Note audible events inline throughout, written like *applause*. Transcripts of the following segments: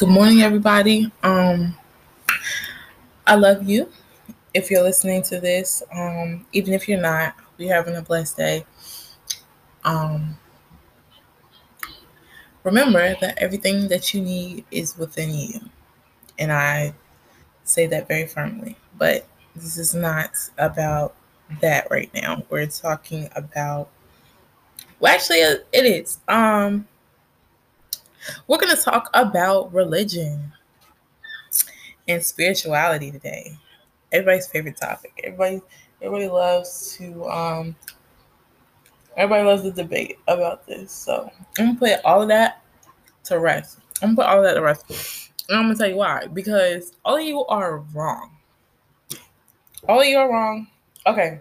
Good morning, everybody. Um, I love you. If you're listening to this, um, even if you're not, we're having a blessed day. Um, remember that everything that you need is within you, and I say that very firmly. But this is not about that right now. We're talking about. Well, actually, uh, it is. Um, we're going to talk about religion and spirituality today. Everybody's favorite topic. Everybody everybody loves to um everybody loves to debate about this. So I'm gonna put all of that to rest. I'm gonna put all of that to rest. And I'm gonna tell you why. Because all of you are wrong. All of you are wrong. Okay.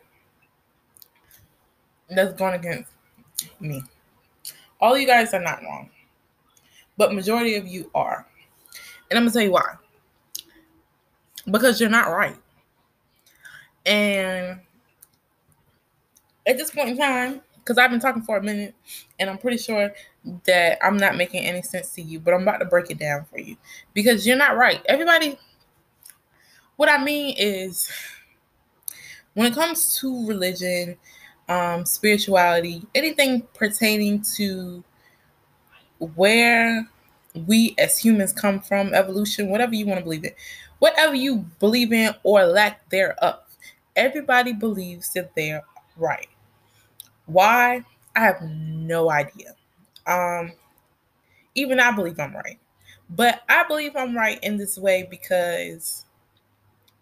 That's going against me. All you guys are not wrong but majority of you are. And I'm gonna tell you why. Because you're not right. And at this point in time, because I've been talking for a minute and I'm pretty sure that I'm not making any sense to you, but I'm about to break it down for you because you're not right. Everybody, what I mean is when it comes to religion, um, spirituality, anything pertaining to where we as humans come from, evolution, whatever you want to believe in, whatever you believe in or lack thereof, everybody believes that they're right. Why? I have no idea. Um, even I believe I'm right. But I believe I'm right in this way because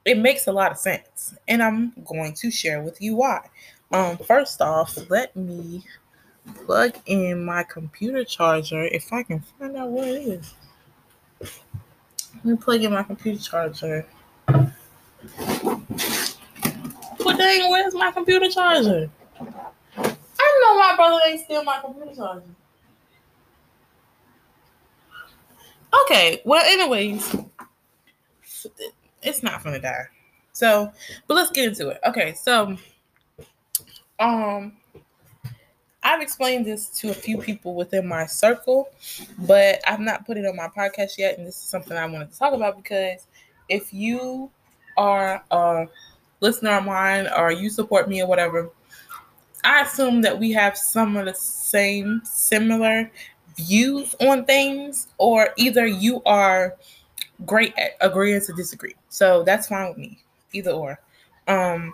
it makes a lot of sense. And I'm going to share with you why. Um, first off, let me plug in my computer charger if I can find out what it is. Let me plug in my computer charger. But dang, where's my computer charger? I know my brother ain't steal my computer charger. Okay, well, anyways, it's not gonna die. So, but let's get into it. Okay, so, um, I've explained this to a few people within my circle, but I've not put it on my podcast yet. And this is something I wanted to talk about because if you are a listener of mine or you support me or whatever, I assume that we have some of the same similar views on things, or either you are great at agreeing to disagree. So that's fine with me, either or. Um,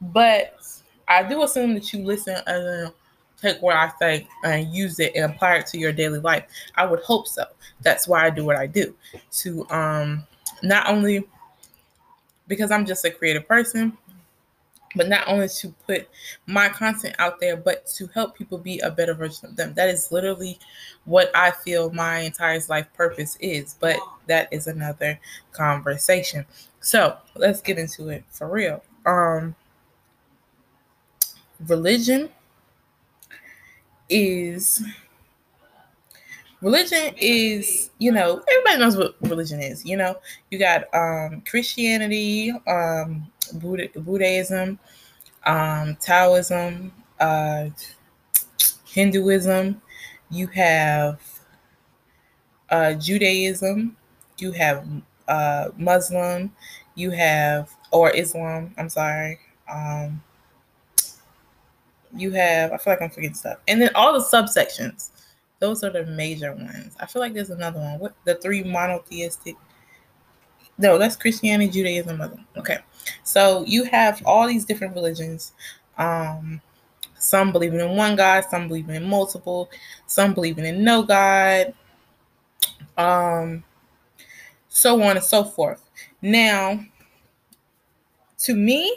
but I do assume that you listen and take what I say and use it and apply it to your daily life. I would hope so. That's why I do what I do. To um not only because I'm just a creative person, but not only to put my content out there, but to help people be a better version of them. That is literally what I feel my entire life purpose is. But that is another conversation. So let's get into it for real. Um religion is religion is you know everybody knows what religion is you know? You got um christianity um Buddha, buddhism um taoism uh hinduism. You have uh judaism. You have uh muslim. You have or islam i'm sorry um you have, I feel like I'm forgetting stuff. And then all the subsections. Those are the major ones. I feel like there's another one. What the three monotheistic? No, that's Christianity, Judaism, Muslim. Okay. So you have all these different religions. Um, some believing in one God, some believing in multiple, some believing in no God. Um, so on and so forth. Now, to me,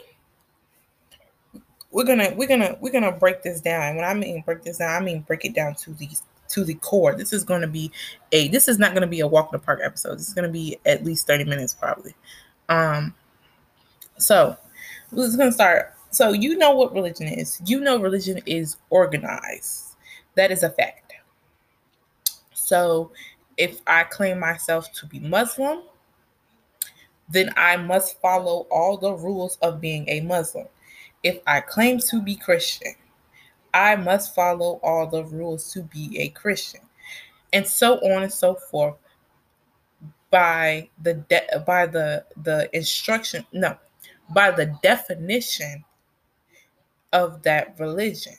we're gonna we're gonna we're gonna break this down. When I mean break this down, I mean break it down to the to the core. This is gonna be a this is not gonna be a walk in the park episode. This is gonna be at least 30 minutes probably. Um so we're just gonna start. So you know what religion is. You know religion is organized. That is a fact. So if I claim myself to be Muslim, then I must follow all the rules of being a Muslim if I claim to be Christian, I must follow all the rules to be a Christian. and so on and so forth by the de- by the the instruction no by the definition of that religion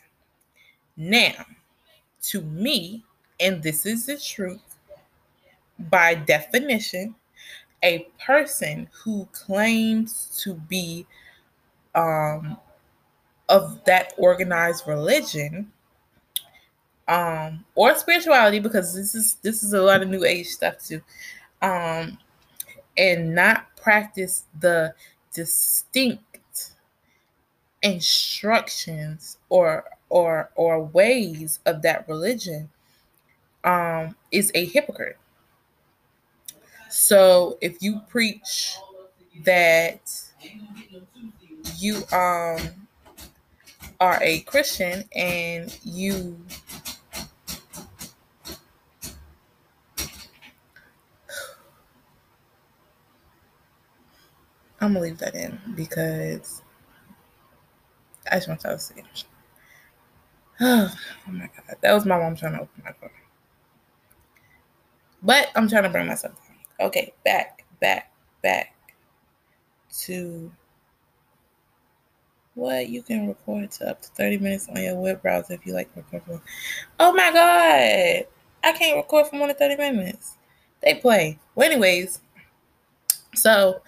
now to me and this is the truth by definition a person who claims to be um, of that organized religion um, or spirituality because this is this is a lot of new age stuff too um, and not practice the distinct instructions or or or ways of that religion um, is a hypocrite. So if you preach that you um are a Christian and you I'm gonna leave that in because I just want y'all to see. Oh, *sighs* oh my god, that was my mom trying to open my door. But I'm trying to bring myself down. Okay, back, back, back to what you can record to up to 30 minutes on your web browser if you like to record. Oh my god, I can't record for more than 30 minutes. They play. Well, anyways, so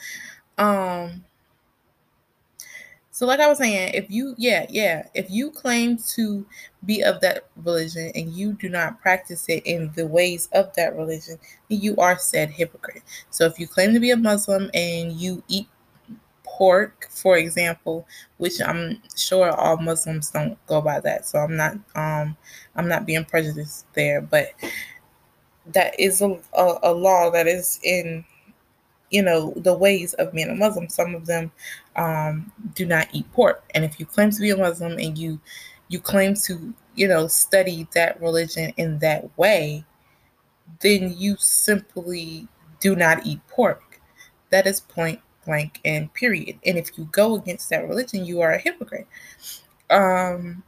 um so like I was saying, if you yeah, yeah, if you claim to be of that religion and you do not practice it in the ways of that religion, you are said hypocrite. So if you claim to be a Muslim and you eat pork, for example, which I'm sure all Muslims don't go by that. So I'm not um I'm not being prejudiced there, but that is a, a, a law that is in you know the ways of being a Muslim. Some of them um, do not eat pork, and if you claim to be a Muslim and you you claim to you know study that religion in that way, then you simply do not eat pork. That is point blank and period. And if you go against that religion, you are a hypocrite. Um,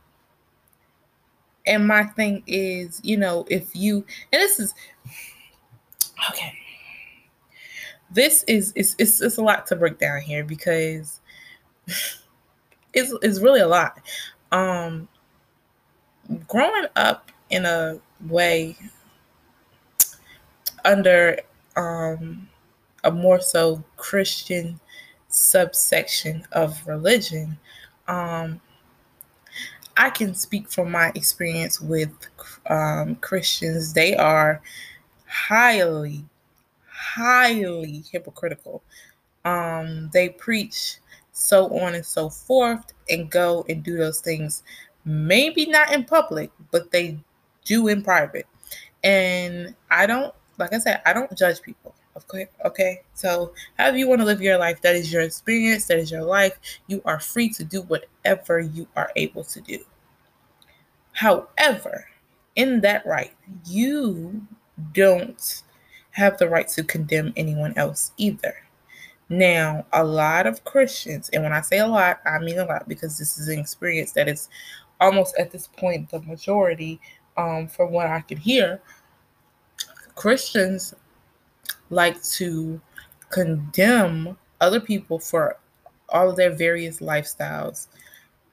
and my thing is, you know, if you and this is okay this is it's, it's, it's a lot to break down here because it's, it's really a lot um growing up in a way under um a more so christian subsection of religion um i can speak from my experience with um christians they are highly highly hypocritical. Um, they preach so on and so forth and go and do those things, maybe not in public, but they do in private. And I don't, like I said, I don't judge people. Okay, okay. So, however you want to live your life, that is your experience, that is your life. You are free to do whatever you are able to do. However, in that right, you don't have the right to condemn anyone else either. Now, a lot of Christians, and when I say a lot, I mean a lot because this is an experience that is almost at this point the majority, um, from what I can hear. Christians like to condemn other people for all of their various lifestyles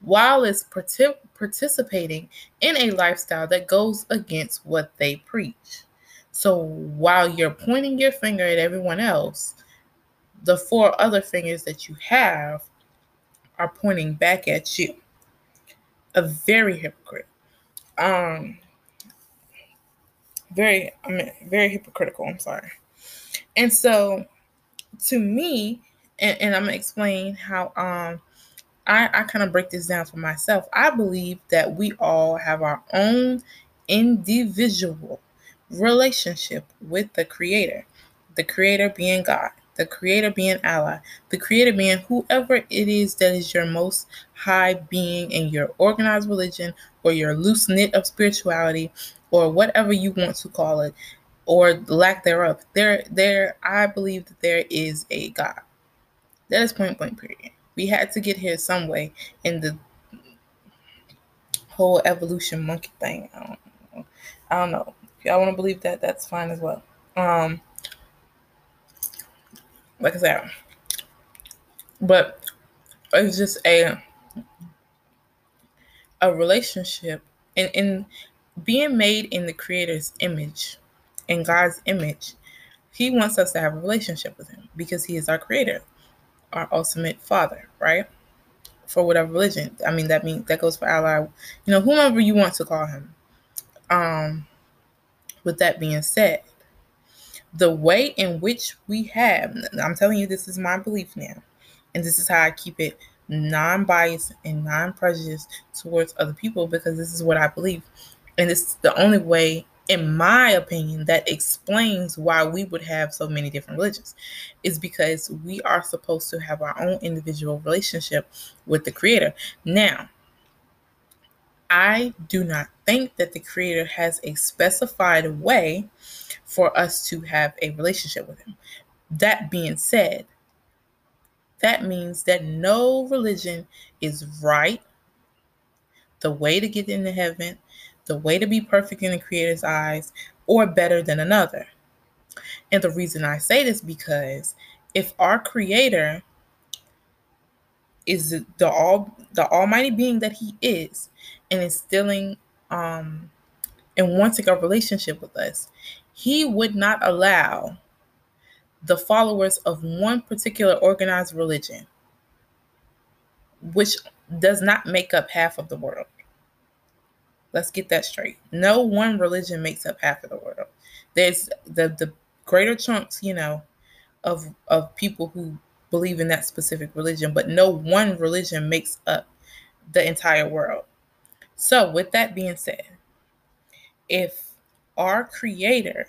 while it's partic- participating in a lifestyle that goes against what they preach. So while you're pointing your finger at everyone else, the four other fingers that you have are pointing back at you. A very hypocrite. Um very I mean very hypocritical, I'm sorry. And so to me, and, and I'm gonna explain how um I, I kind of break this down for myself. I believe that we all have our own individual relationship with the Creator, the Creator being God, the Creator being Allah, the Creator being whoever it is that is your most high being in your organized religion or your loose knit of spirituality or whatever you want to call it or lack thereof. There, there, I believe that there is a God. That is point blank period. We had to get here some way in the whole evolution monkey thing. I don't know. I don't know If y'all want to believe that, that's fine as well. Um, like I said, but it's just a a relationship and in being made in the creator's image in god's image he wants us to have a relationship with him because he is our creator our ultimate father right? For whatever religion. I mean that means that goes for allah you know whomever you want to call him. Um with that being said the way in which we have i'm telling you this is my belief now and this is how i keep it non-biased and non-prejudiced towards other people because this is what I believe. And it's the only way, in my opinion, that explains why we would have so many different religions. Is because we are supposed to have our own individual relationship with the creator. Now, I do not think that the creator has a specified way for us to have a relationship with him. That being said, that means that no religion is right, the way to get into heaven, the way to be perfect in the Creator's eyes, or better than another. And the reason I say this because if our Creator is the all the Almighty being that He is, and instilling um and wanting a relationship with us, He would not allow the followers of one particular organized religion, which does not make up half of the world. Let's get that straight. No one religion makes up half of the world. There's the the greater chunks, you know, of of people who believe in that specific religion, but no one religion makes up the entire world. So, with that being said, if our creator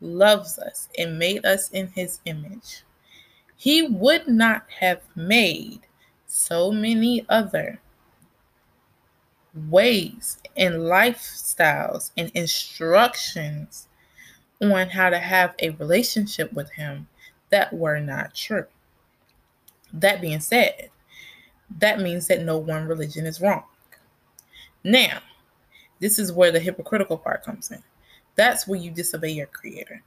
loves us and made us in his image, he would not have made so many other ways and lifestyles and instructions on how to have a relationship with him that were not true. That being said, that means that no one religion is wrong. Now, this is where the hypocritical part comes in. That's where you disobey your creator.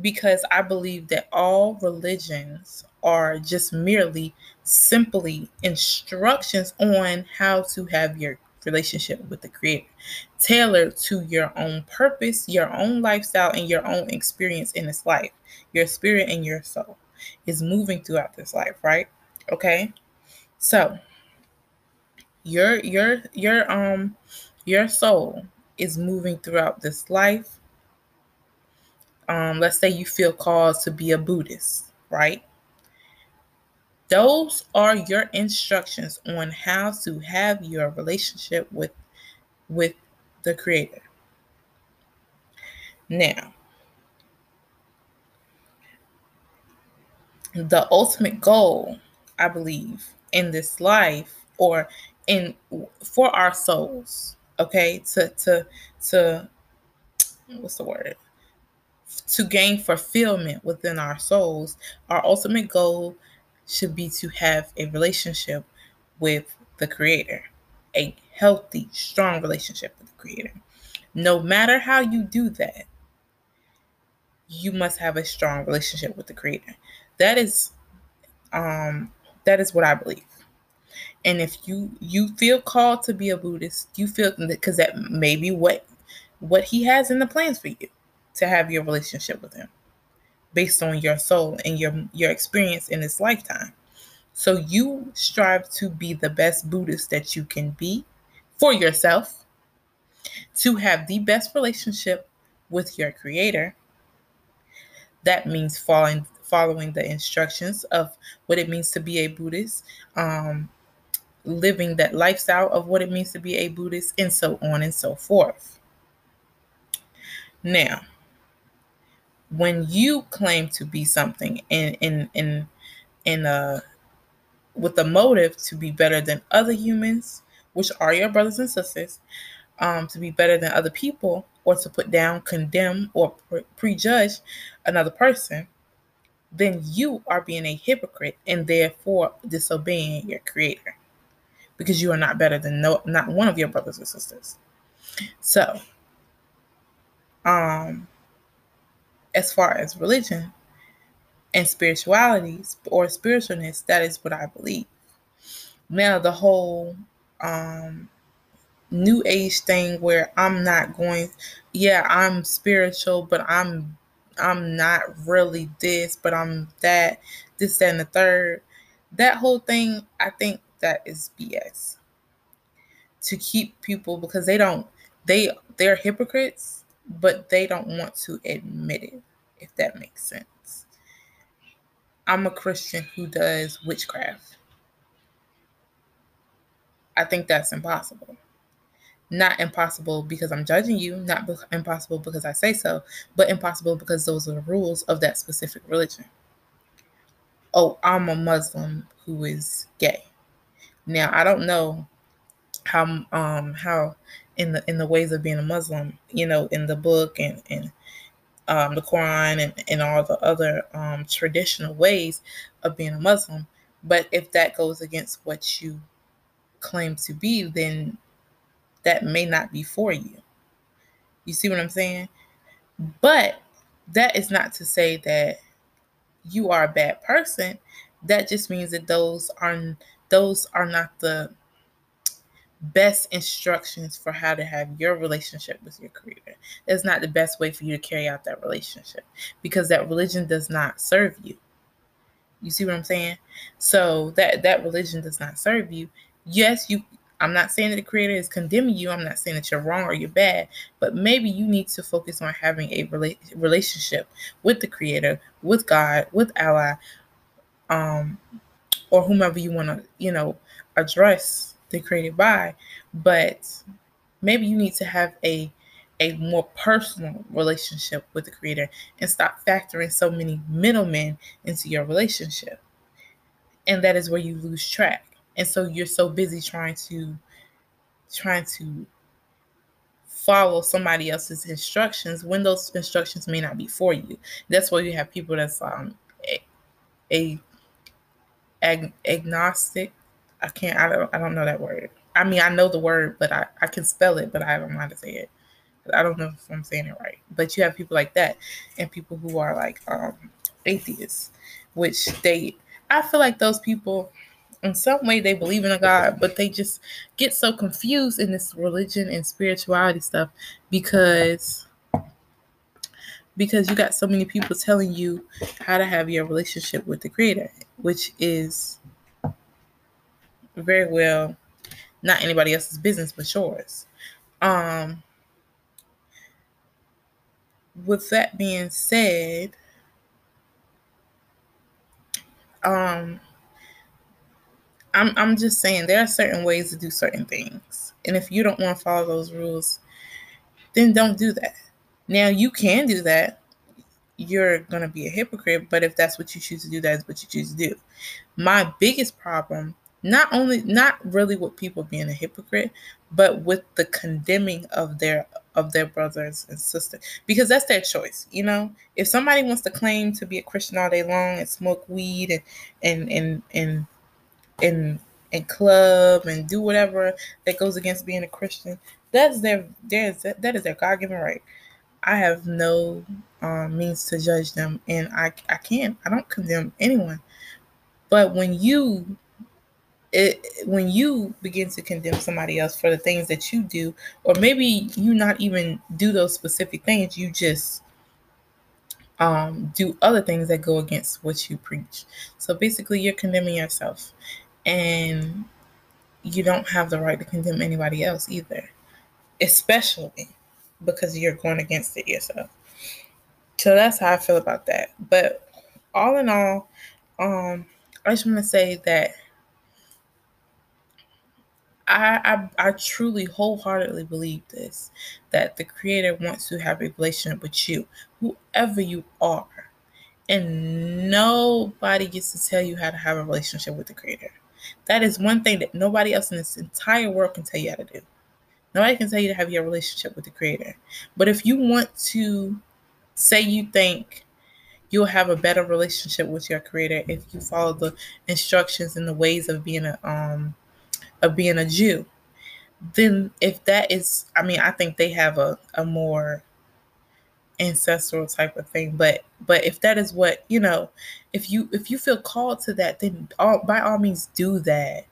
Because I believe that all religions are just merely simply instructions on how to have your relationship with the creator tailored to your own purpose your own lifestyle and your own experience in this life your spirit and your soul is moving throughout this life right okay so your your your um your soul is moving throughout this life. Um, let's say you feel called to be a Buddhist, right? Those are your instructions on how to have your relationship with with the creator. Now, the ultimate goal, I believe, in this life or in for our souls okay to to to what's the word to gain fulfillment within our souls our ultimate goal should be to have a relationship with the creator a healthy strong relationship with the creator. No matter how you do that you must have a strong relationship with the creator. That is um that is what i believe. And if you you feel called to be a buddhist you feel because that may be what what he has in the plans for you to have your relationship with him based on your soul and your your experience in this lifetime so you strive to be the best buddhist that you can be for yourself to have the best relationship with your creator that means following following the instructions of what it means to be a buddhist um, living that lifestyle of what it means to be a Buddhist, and so on and so forth. Now, when you claim to be something in in in in a with a motive to be better than other humans, which are your brothers and sisters, um, to be better than other people, or to put down, condemn, or pre- prejudge another person, then you are being a hypocrite and therefore disobeying your creator because you are not better than no not one of your brothers or sisters. So um as far as religion and spirituality or spiritualness, that is what I believe. Now the whole um new age thing where I'm not going yeah, I'm spiritual, but I'm I'm not really this, but I'm that, this, that, and the third. That whole thing, I think that is BS. To keep people because they don't they they're hypocrites, but they don't want to admit it, if that makes sense. I'm a Christian who does witchcraft. I think that's impossible not impossible because I'm judging you, not be- impossible because I say so, but impossible because those are the rules of that specific religion. Oh, I'm a Muslim who is gay. Now, I don't know how um how in the in the ways of being a Muslim, you know, in the book and and um, the Quran and, and all the other um, traditional ways of being a Muslim. But if that goes against what you claim to be, then that may not be for you. You see what I'm saying? But that is not to say that you are a bad person. That just means that those are those are not the best instructions for how to have your relationship with your creator. That's not the best way for you to carry out that relationship because that religion does not serve you. You see what I'm saying? So that that religion does not serve you. Yes, you I'm not saying that the creator is condemning you. I'm not saying that you're wrong or you're bad, but maybe you need to focus on having a rela- relationship with the creator, with God, with Allah, um, or whomever you want to, you know, address the creator by. But maybe you need to have a a more personal relationship with the creator and stop factoring so many middlemen into your relationship. And that is where you lose track and so you're so busy trying to trying to follow somebody else's instructions when those instructions may not be for you that's why you have people that's um a, a ag, agnostic i can't I don't, I don't know that word. I mean i know the word but I, I can spell it but i don't know how to say it. I don't know if i'm saying it right. But you have people like that and people who are like um atheists which they i feel like those people in some way they believe in a God, but they just get so confused in this religion and spirituality stuff because because you got so many people telling you how to have your relationship with the creator, which is very well not anybody else's business but yours. Um with that being said, um I'm I'm just saying there are certain ways to do certain things. And if you don't want to follow those rules, then don't do that. Now you can do that. You're gonna be a hypocrite, but if that's what you choose to do, that is what you choose to do. My biggest problem, not only not really with people being a hypocrite, but with the condemning of their of their brothers and sisters because that's their choice you know if somebody wants to claim to be a christian all day long and smoke weed and and and, and and and club and do whatever that goes against being a Christian. That's their there's that is their God given right. I have no um, means to judge them, and I I can't. I don't condemn anyone. But when you it, when you begin to condemn somebody else for the things that you do, or maybe you not even do those specific things, you just um, do other things that go against what you preach. So basically, you're condemning yourself and you don't have the right to condemn anybody else either, especially because you're going against it yourself. So that's how I feel about that. But all in all, um, I just want to say that I, I, I truly wholeheartedly believe this that the creator wants to have a relationship with you, whoever you are. And nobody gets to tell you how to have a relationship with the creator. That is one thing that nobody else in this entire world can tell you how to do. Nobody can tell you to have your relationship with the creator. But if you want to say you think you'll have a better relationship with your creator if you follow the instructions and the ways of being a um of being a Jew, then if that is I mean, I think they have a, a more ancestral type of thing but but if that is what you know if you if you feel called to that then all by all means do that.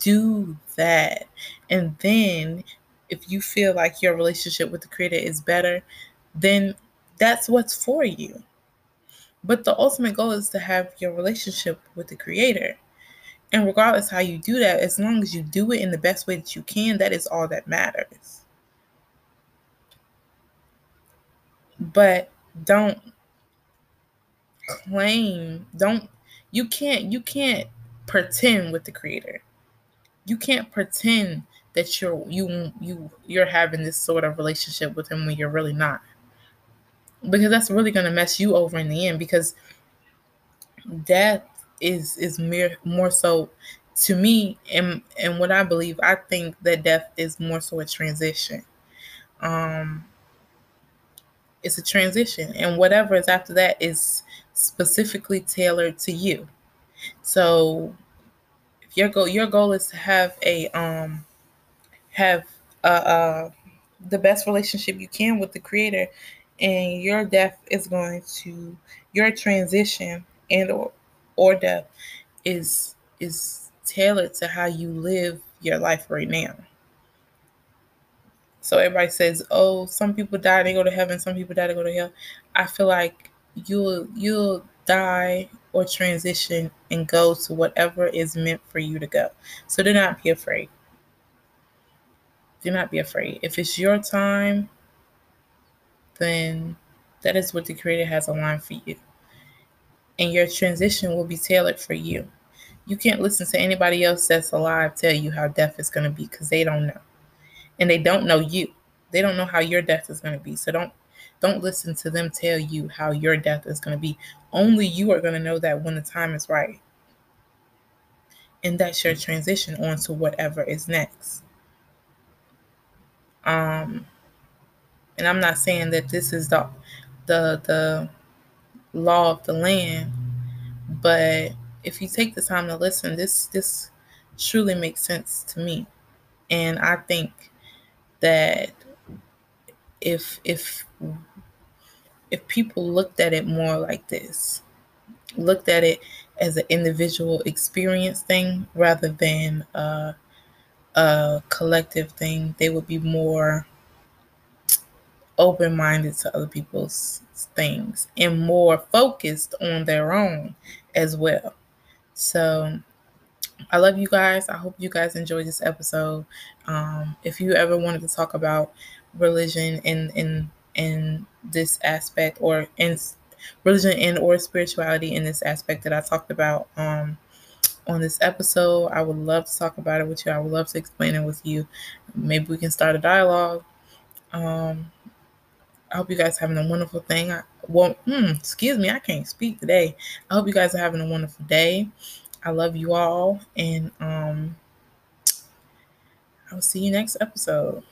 Do that. And then if you feel like your relationship with the creator is better then that's what's for you. But the ultimate goal is to have your relationship with the creator and regardless how you do that as long as you do it in the best way that you can that is all that matters. But don't claim don't you can't you can't pretend with the creator. You can't pretend that you're you you you're having this sort of relationship with him when you're really not. Because that's really going to mess you over in the end because death is is mere, more so to me and and what i believe i think that death is more so a transition. Um it's a transition and whatever is after that is specifically tailored to you. So if your goal your goal is to have a um have uh, uh the best relationship you can with the creator and your death is going to your transition and or or death is is tailored to how you live your life right now so everybody says, "Oh, some people die they go to heaven, some people die to go to hell." I feel like you'll you'll die or transition and go to whatever is meant for you to go. So do not be afraid. Do not be afraid. If it's your time, then that is what the Creator has aligned for you. And your transition will be tailored for you. You can't listen to anybody else that's alive tell you how death is going to be because they don't know and they don't know you. They don't know how your death is going to be. So don't don't listen to them tell you how your death is going to be. Only you are going to know that when the time is right. And that's your transition on to whatever is next. Um and I'm not saying that this is the the the law of the land, but if you take the time to listen, this this truly makes sense to me. And I think that if if if people looked at it more like this, looked at it as an individual experience thing rather than a, a collective thing, they would be more open minded to other people's things and more focused on their own as well. So I love you guys. I hope you guys enjoyed this episode. Um, if you ever wanted to talk about religion in in in this aspect or in religion and or spirituality in this aspect that I talked about um, on this episode, I would love to talk about it with you. I would love to explain it with you. Maybe we can start a dialogue. Um, I hope you guys are having a wonderful thing. I, well, hmm, excuse me, I can't speak today. I hope you guys are having a wonderful day. I love you all, and um, I'll see you next episode.